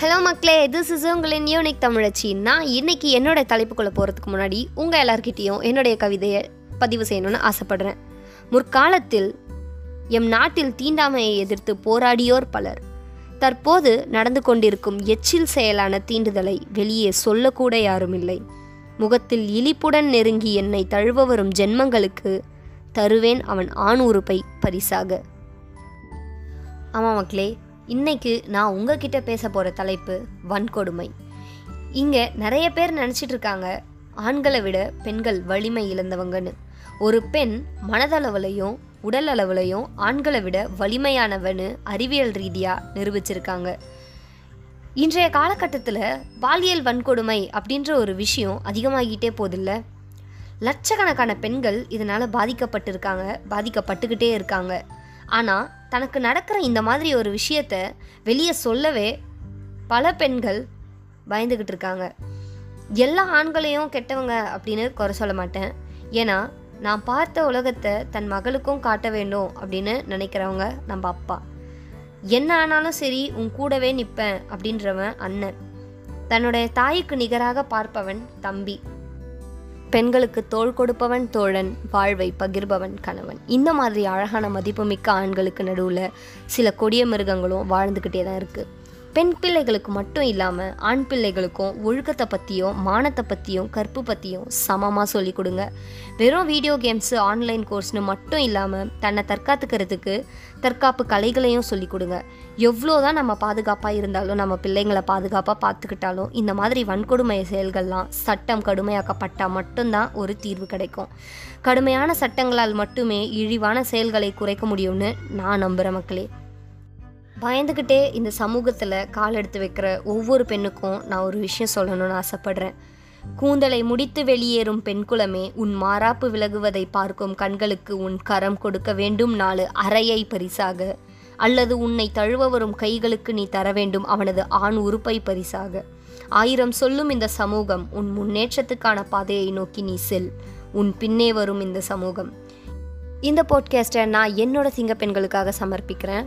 Hello மக்களே this is உங்களின் unique தமிழச்சி. நான் இன்னைக்கு என்னோட தலைப்புக்குள்ளே போகிறதுக்கு முன்னாடி உங்கள் எல்லார்கிட்டேயும் என்னுடைய கவிதையை பதிவு செய்யணும்னு ஆசைப்படுறேன். முற்காலத்தில் எம் நாட்டில் தீண்டாமையை எதிர்த்து போராடியோர் பலர். தற்போது நடந்து கொண்டிருக்கும் எச்சில் செயலான தீண்டுதலை வெளியே சொல்லக்கூட யாரும் இல்லை முகத்தில் இழிப்புடன் நெருங்கி என்னை தழுவ வரும் ஜென்மங்களுக்கு தருவேன் அவன் ஆண் உறுப்பை பரிசாக. ஆமாம் மக்களே இன்னைக்கு நான் உங்ககிட்ட பேச போகிற தலைப்பு வன்கொடுமை. இங்கே நிறைய பேர் நினச்சிட்டு இருக்காங்க ஆண்களை விட பெண்கள் வலிமை இழந்தவங்கன்னு. ஒரு பெண் மனதளவுலையும் உடல் அளவுலையும் ஆண்களை விட வலிமையானவன்னு அறிவியல் ரீதியாக நிரூபிச்சிருக்காங்க. இன்றைய காலகட்டத்தில் பாலியல் வன்கொடுமை அப்படின்ற ஒரு விஷயம் அதிகமாகிட்டே போதில்ல? லட்சக்கணக்கான பெண்கள் இதனால் பாதிக்கப்பட்டிருக்காங்க பாதிக்கப்பட்டுக்கிட்டே இருக்காங்க. ஆனால் தனக்கு நடக்கிற இந்த மாதிரி ஒரு விஷயத்த வெளியே சொல்லவே பல பெண்கள் பயந்துக்கிட்டு இருக்காங்க. எல்லா ஆண்களையும் கெட்டவங்க அப்படின்னு குறை சொல்ல மாட்டேன். ஏன்னா நான் பார்த்த உலகத்தை தன் மகளுக்கும் காட்ட வேண்டும் அப்படின்னு நினைக்கிறவங்க நம்ம அப்பா. என்ன ஆனாலும் சரி உன் கூடவே நிற்பேன் அப்படின்றவன் அண்ணன். தன்னுடைய தாய்க்கு நிகராக பார்ப்பவன் தம்பி. பெண்களுக்கு தோள் கொடுப்பவன் தோழன் வாழ்வை பகிர்பவன் கணவன். இந்த மாதிரி அழகான மதிப்புமிக்க ஆண்களுக்கு நடுவில் சில கொடிய மிருகங்களும் வாழ்ந்துக்கிட்டே தான் இருக்குது பெண் பிள்ளைகளுக்கு மட்டும் இல்லாமல் ஆண் பிள்ளைகளுக்கும் ஒழுக்கத்தை பற்றியும் மானத்தை பற்றியும் கற்பு பற்றியும் சமமாக சொல்லிக் கொடுங்க. வெறும் வீடியோ கேம்ஸு ஆன்லைன் கோர்ஸ்னு மட்டும் இல்லாமல் தன்னை தற்காத்துக்கிறதுக்கு தற்காப்பு கலைகளையும் சொல்லிக் கொடுங்க. எவ்வளோ தான் நம்ம பாதுகாப்பாக இருந்தாலும் நம்ம பிள்ளைங்களை பாதுகாப்பாக பார்த்துக்கிட்டாலும் இந்த மாதிரி வன்கொடுமை செயல்கள்லாம் சட்டம் கடுமையாக்கப்பட்டால் மட்டும்தான் ஒரு தீர்வு கிடைக்கும். கடுமையான சட்டங்களால் மட்டுமே இழிவான செயல்களை குறைக்க முடியும்னு நான் நம்புகிற மக்களே. பயந்துக்கிட்டே இந்த சமூகத்தில் கால் எடுத்து வைக்கிற ஒவ்வொரு பெண்ணுக்கும் நான் ஒரு விஷயம் சொல்லணும்னு ஆசைப்படுறேன். கூந்தலை முடித்து வெளியேறும் பெண் குலமே உன் மாறாப்பு விலகுவதை பார்க்கும் கண்களுக்கு உன் கரம் கொடுக்க வேண்டும் நாலு அறையை பரிசாக. அல்லது உன்னை தழுவ வரும் கைகளுக்கு நீ தர வேண்டும் அவனது ஆண் உறுப்பை பரிசாக. ஆயிரம் சொல்லும் இந்த சமூகம் உன் முன்னேற்றத்துக்கான பாதையை நோக்கி நீ செல். உன் பின்னே வரும் இந்த சமூகம். இந்த போட்காஸ்ட்டை நான் என்னோட சிங்க பெண்களுக்காக சமர்ப்பிக்கிறேன்.